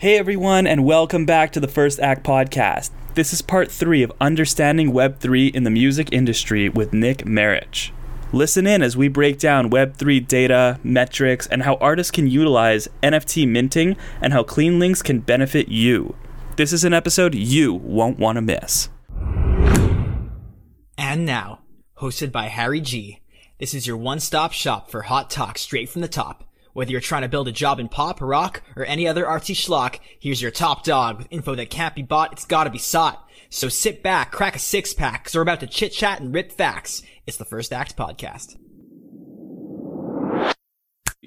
Hey everyone, and welcome back to the First Act Podcast. This is part three of Understanding Web3 in the Music Industry with Nick Merich. Listen in as we break down Web3 data, metrics, and how artists can utilize NFT minting and how clean links can benefit you. This is an episode you won't want to miss. And now, hosted by Harry G. This is your one-stop shop for hot talk straight from the top. Whether you're trying to build a job in pop, rock, or any other artsy schlock, here's your top dog with info that can't be bought, it's gotta be sought. So sit back, crack a six pack, cause we're about to chit chat and rip facts. It's the First Act Podcast.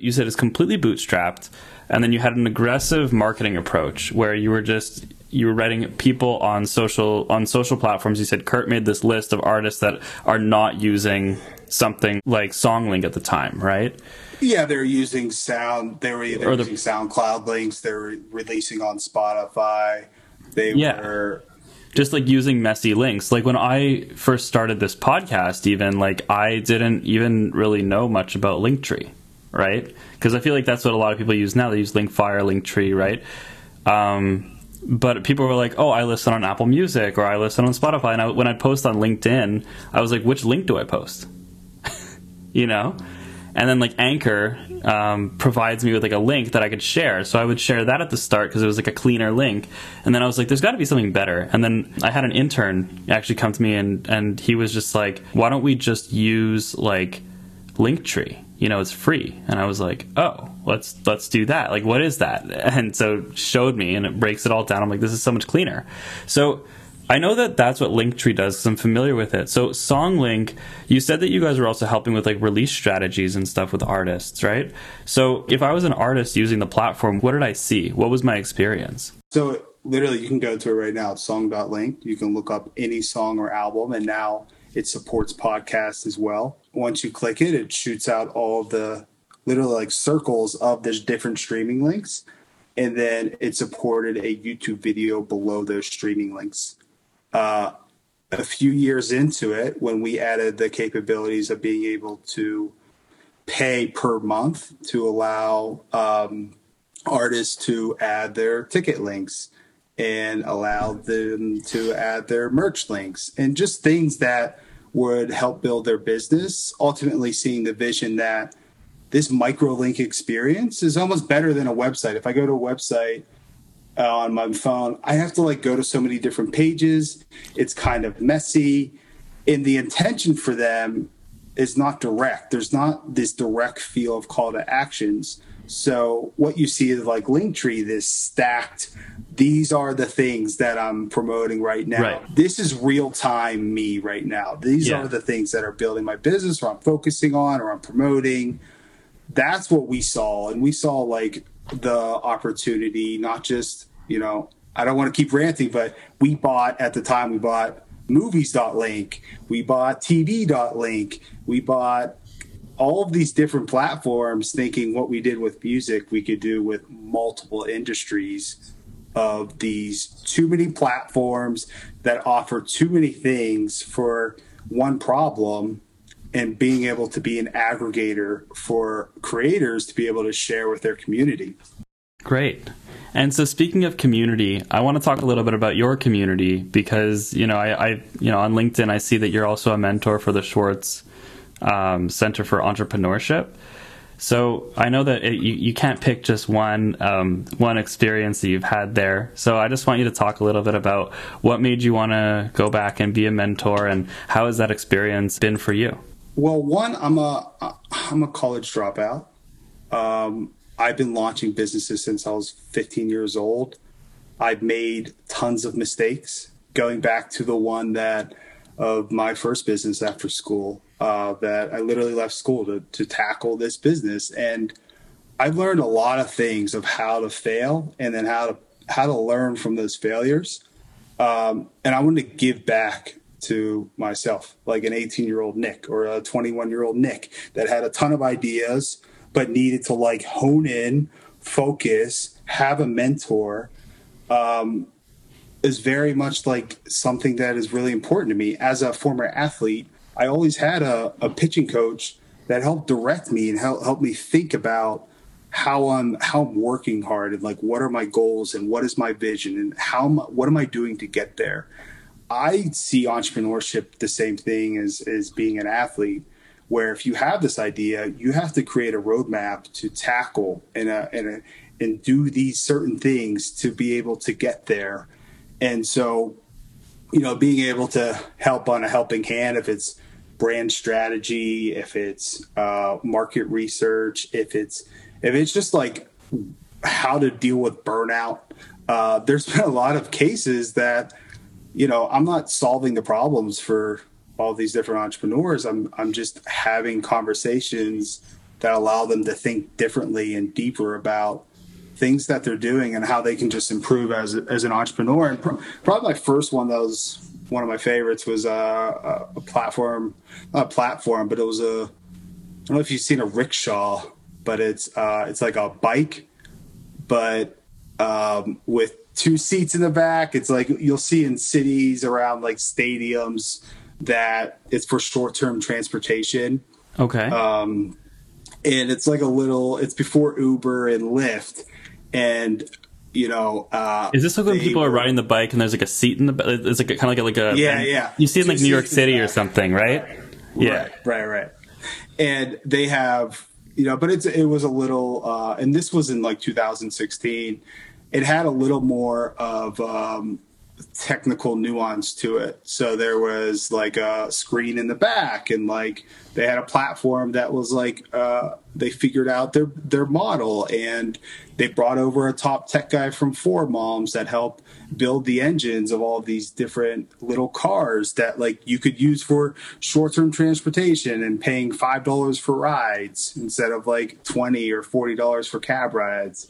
You said it's completely bootstrapped, and then you had an aggressive marketing approach where you were just you were writing people on social on social platforms. You said Kurt made this list of artists that are not using something like SongLink at the time, right? Yeah, they're using sound. They were either the, using SoundCloud links. They're releasing on Spotify. They yeah. were just like using messy links. Like when I first started this podcast, even like I didn't even really know much about Linktree, right? Because I feel like that's what a lot of people use now. They use Linkfire, Linktree, right? Um, but people were like, "Oh, I listen on Apple Music or I listen on Spotify." And I, when I post on LinkedIn, I was like, "Which link do I post?" you know and then like Anchor um, provides me with like a link that I could share. So I would share that at the start because it was like a cleaner link. And then I was like, there's got to be something better. And then I had an intern actually come to me and and he was just like, why don't we just use like Linktree? You know, it's free. And I was like, oh, let's let's do that. Like, what is that? And so showed me and it breaks it all down. I'm like, this is so much cleaner. So I know that that's what Linktree does because I'm familiar with it. So SongLink, you said that you guys were also helping with like release strategies and stuff with artists, right? So if I was an artist using the platform, what did I see? What was my experience? So literally, you can go to it right now. Song.link. You can look up any song or album, and now it supports podcasts as well. Once you click it, it shoots out all of the literally like circles of those different streaming links. And then it supported a YouTube video below those streaming links. Uh, a few years into it, when we added the capabilities of being able to pay per month to allow um, artists to add their ticket links and allow them to add their merch links and just things that would help build their business. Ultimately, seeing the vision that this micro link experience is almost better than a website. If I go to a website uh, on my phone. I have to like go to so many different pages. It's kind of messy. And the intention for them is not direct. There's not this direct feel of call to actions. So what you see is like Linktree, this stacked. These are the things that I'm promoting right now. Right. This is real time me right now. These yeah. are the things that are building my business, or I'm focusing on, or I'm promoting. That's what we saw, and we saw like the opportunity, not just, you know, I don't want to keep ranting, but we bought at the time, we bought movies.link, we bought TV.link, we bought all of these different platforms thinking what we did with music, we could do with multiple industries of these too many platforms that offer too many things for one problem and being able to be an aggregator for creators to be able to share with their community. Great. And so, speaking of community, I want to talk a little bit about your community because you know, I, I you know, on LinkedIn, I see that you're also a mentor for the Swartz um, Center for Entrepreneurship. So I know that it, you, you can't pick just one um, one experience that you've had there. So I just want you to talk a little bit about what made you want to go back and be a mentor, and how has that experience been for you? Well, one, I'm a I'm a college dropout. Um, I've been launching businesses since I was 15 years old. I've made tons of mistakes. Going back to the one that of my first business after school, uh, that I literally left school to to tackle this business, and I've learned a lot of things of how to fail and then how to how to learn from those failures. Um, and I want to give back to myself, like an 18 year old Nick or a 21 year old Nick that had a ton of ideas, but needed to like hone in, focus, have a mentor, um, is very much like something that is really important to me. As a former athlete, I always had a, a pitching coach that helped direct me and help, help me think about how I'm how I'm working hard and like what are my goals and what is my vision and how am, what am I doing to get there. I see entrepreneurship the same thing as as being an athlete, where if you have this idea, you have to create a roadmap to tackle and a, and a, and do these certain things to be able to get there. And so, you know, being able to help on a helping hand if it's brand strategy, if it's uh, market research, if it's if it's just like how to deal with burnout, uh, there's been a lot of cases that, you know, I'm not solving the problems for all these different entrepreneurs. I'm I'm just having conversations that allow them to think differently and deeper about things that they're doing and how they can just improve as as an entrepreneur. And probably my first one that was one of my favorites was uh, a platform, not a platform, but it was a. I don't know if you've seen a rickshaw but it's uh, it's like a bike, but um, with two seats in the back. It's like you'll see in cities around like stadiums that it's for short term transportation. Okay. Um, and it's like a little. It's before Uber and Lyft, and you know. Uh, Is this like when people are riding the bike and there's like a seat in the? It's like a, kind of like a, like a yeah yeah. You see it in like New York City or something, right? right? Yeah, right, right, right. And they have you know, but it's it was a little, uh, and this was in like 2016. It had a little more of um, technical nuance to it. So there was like a screen in the back, and like they had a platform that was like uh, they figured out their their model, and they brought over a top tech guy from 4moms that helped build the engines of all these different little cars that like you could use for short-term transportation and paying five dollars for rides instead of like 20 or 40 dollars for cab rides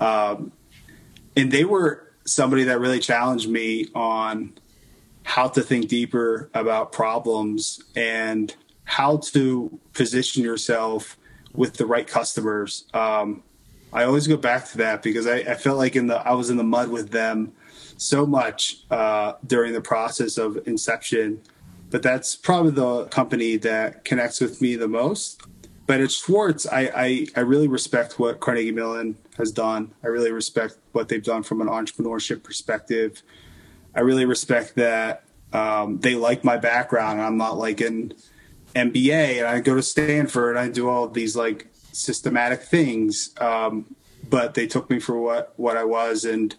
um, and they were somebody that really challenged me on how to think deeper about problems and how to position yourself with the right customers um, I always go back to that because I, I, felt like in the I was in the mud with them so much uh, during the process of inception. But that's probably the company that connects with me the most. But at Swartz, I, I, I really respect what Carnegie Mellon has done. I really respect what they've done from an entrepreneurship perspective. I really respect that um, they like my background. I'm not like an MBA and I go to Stanford and I do all these like systematic things. Um, but they took me for what, what I was and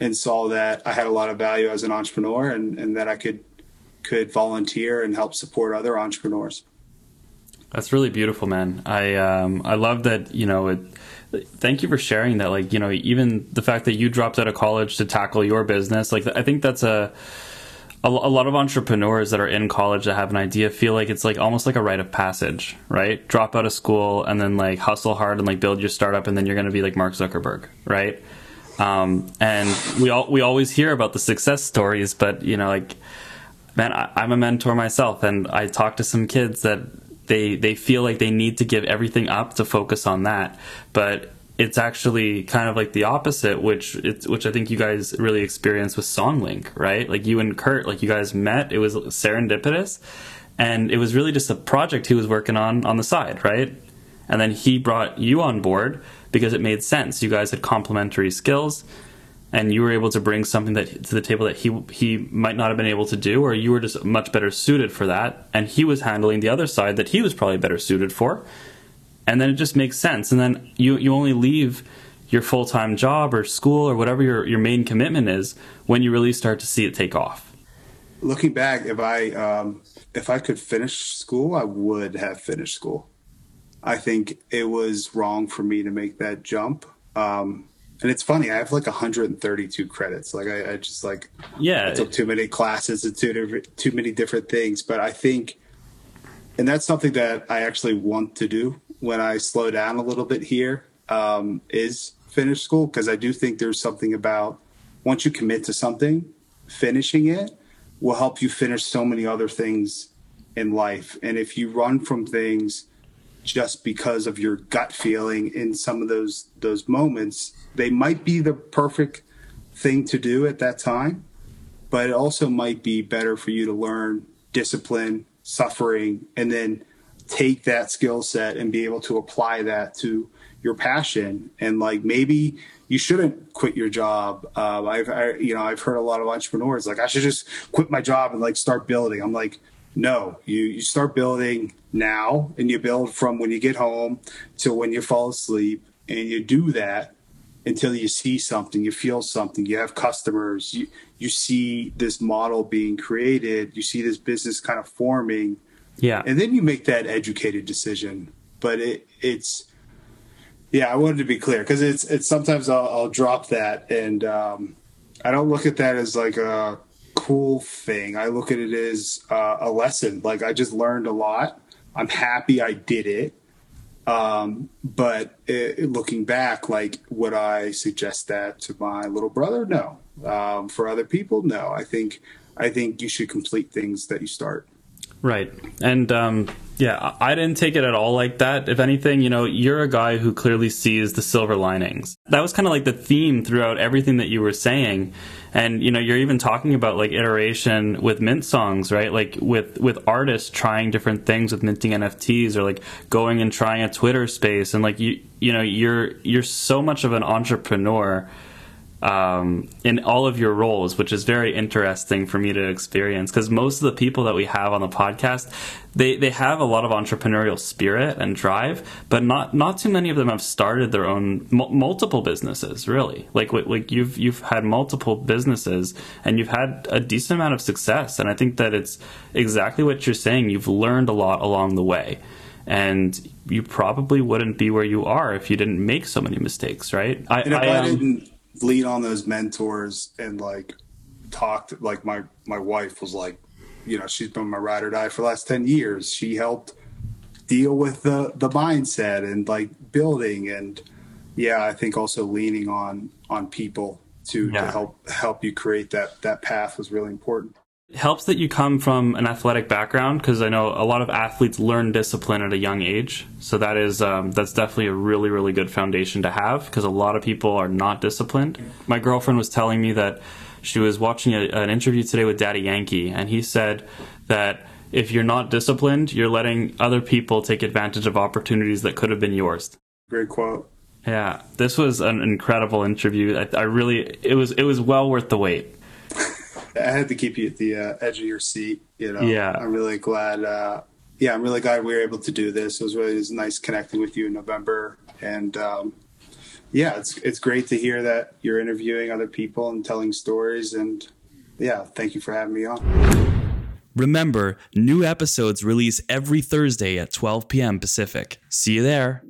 and saw that I had a lot of value as an entrepreneur and, and that I could could volunteer and help support other entrepreneurs. That's really beautiful, man. I um, I love that. You know, it, thank you for sharing that. Like, you know, even the fact that you dropped out of college to tackle your business. Like, I think that's a a, lot of entrepreneurs that are in college that have an idea feel like it's like almost like a rite of passage, right? Drop out of school and then like hustle hard and like build your startup, and then you're going to be like Mark Zuckerberg, right? Um, and we all we always hear about the success stories, but you know, like, man, I, I'm a mentor myself, and I talk to some kids that they they feel like they need to give everything up to focus on that, but it's actually kind of like the opposite, which it's which I think you guys really experienced with Songlink, right? Like you and Kurt, like you guys met, it was serendipitous, and it was really just a project he was working on on the side, right? And then he brought you on board because it made sense. You guys had complementary skills, and you were able to bring something that to the table that he he might not have been able to do, or you were just much better suited for that. And he was handling the other side that he was probably better suited for, and then it just makes sense. And then you you only leave your full time job or school or whatever your your main commitment is when you really start to see it take off. Looking back, if I um, if I could finish school, I would have finished school. I think it was wrong for me to make that jump. Um, and it's funny, I have like 132 credits. Like I, I just like yeah, I took too many classes and too too many different things. But I think, and that's something that I actually want to do when I slow down a little bit here um, is finish school because I do think there's something about once you commit to something, finishing it will help you finish so many other things in life. And if you run from things just because of your gut feeling in some of those those moments they might be the perfect thing to do at that time but it also might be better for you to learn discipline suffering and then take that skill set and be able to apply that to your passion and like maybe you shouldn't quit your job. Um, I've, I, you know, I've heard a lot of entrepreneurs like, I should just quit my job and like start building. I'm like, no, you, you start building now and you build from when you get home till when you fall asleep and you do that until you see something, you feel something, you have customers, you, you see this model being created, you see this business kind of forming. Yeah. And then you make that educated decision. But it, it's, yeah, I wanted to be clear because it's it's sometimes I'll, I'll drop that and um, I don't look at that as like a cool thing. I look at it as uh, a lesson. Like I just learned a lot. I'm happy I did it. Um, but it, looking back, like would I suggest that to my little brother? No. Um, for other people, no. I think I think you should complete things that you start. Right. And um, yeah, I didn't take it at all like that. If anything, you know, you're a guy who clearly sees the silver linings. That was kind of like the theme throughout everything that you were saying. And you know, you're even talking about like iteration with mint songs, right? Like with with artists trying different things with minting NFTs or like going and trying a Twitter space and like you you know, you're you're so much of an entrepreneur um, in all of your roles, which is very interesting for me to experience because most of the people that we have on the podcast, they, they have a lot of entrepreneurial spirit and drive, but not not too many of them have started their own m- multiple businesses. Really, like like you've you've had multiple businesses and you've had a decent amount of success, and I think that it's exactly what you're saying. You've learned a lot along the way. And you probably wouldn't be where you are if you didn't make so many mistakes, right? I, and if I, I um, didn't lean on those mentors and like talked like my my wife was like you know she's been my ride or die for the last 10 years she helped deal with the the mindset and like building and yeah i think also leaning on on people to, yeah. to help help you create that that path was really important helps that you come from an athletic background because I know a lot of athletes learn discipline at a young age. So that is um, that's definitely a really really good foundation to have because a lot of people are not disciplined. My girlfriend was telling me that she was watching a, an interview today with Daddy Yankee, and he said that if you're not disciplined, you're letting other people take advantage of opportunities that could have been yours. Great quote. Yeah, this was an incredible interview. I, I really it was it was well worth the wait. I had to keep you at the uh, edge of your seat. You know, yeah. I'm really glad. Uh, yeah, I'm really glad we were able to do this. It was really it was nice connecting with you in November, and um, yeah, it's it's great to hear that you're interviewing other people and telling stories. And yeah, thank you for having me on. Remember, new episodes release every Thursday at 12 p.m. Pacific. See you there.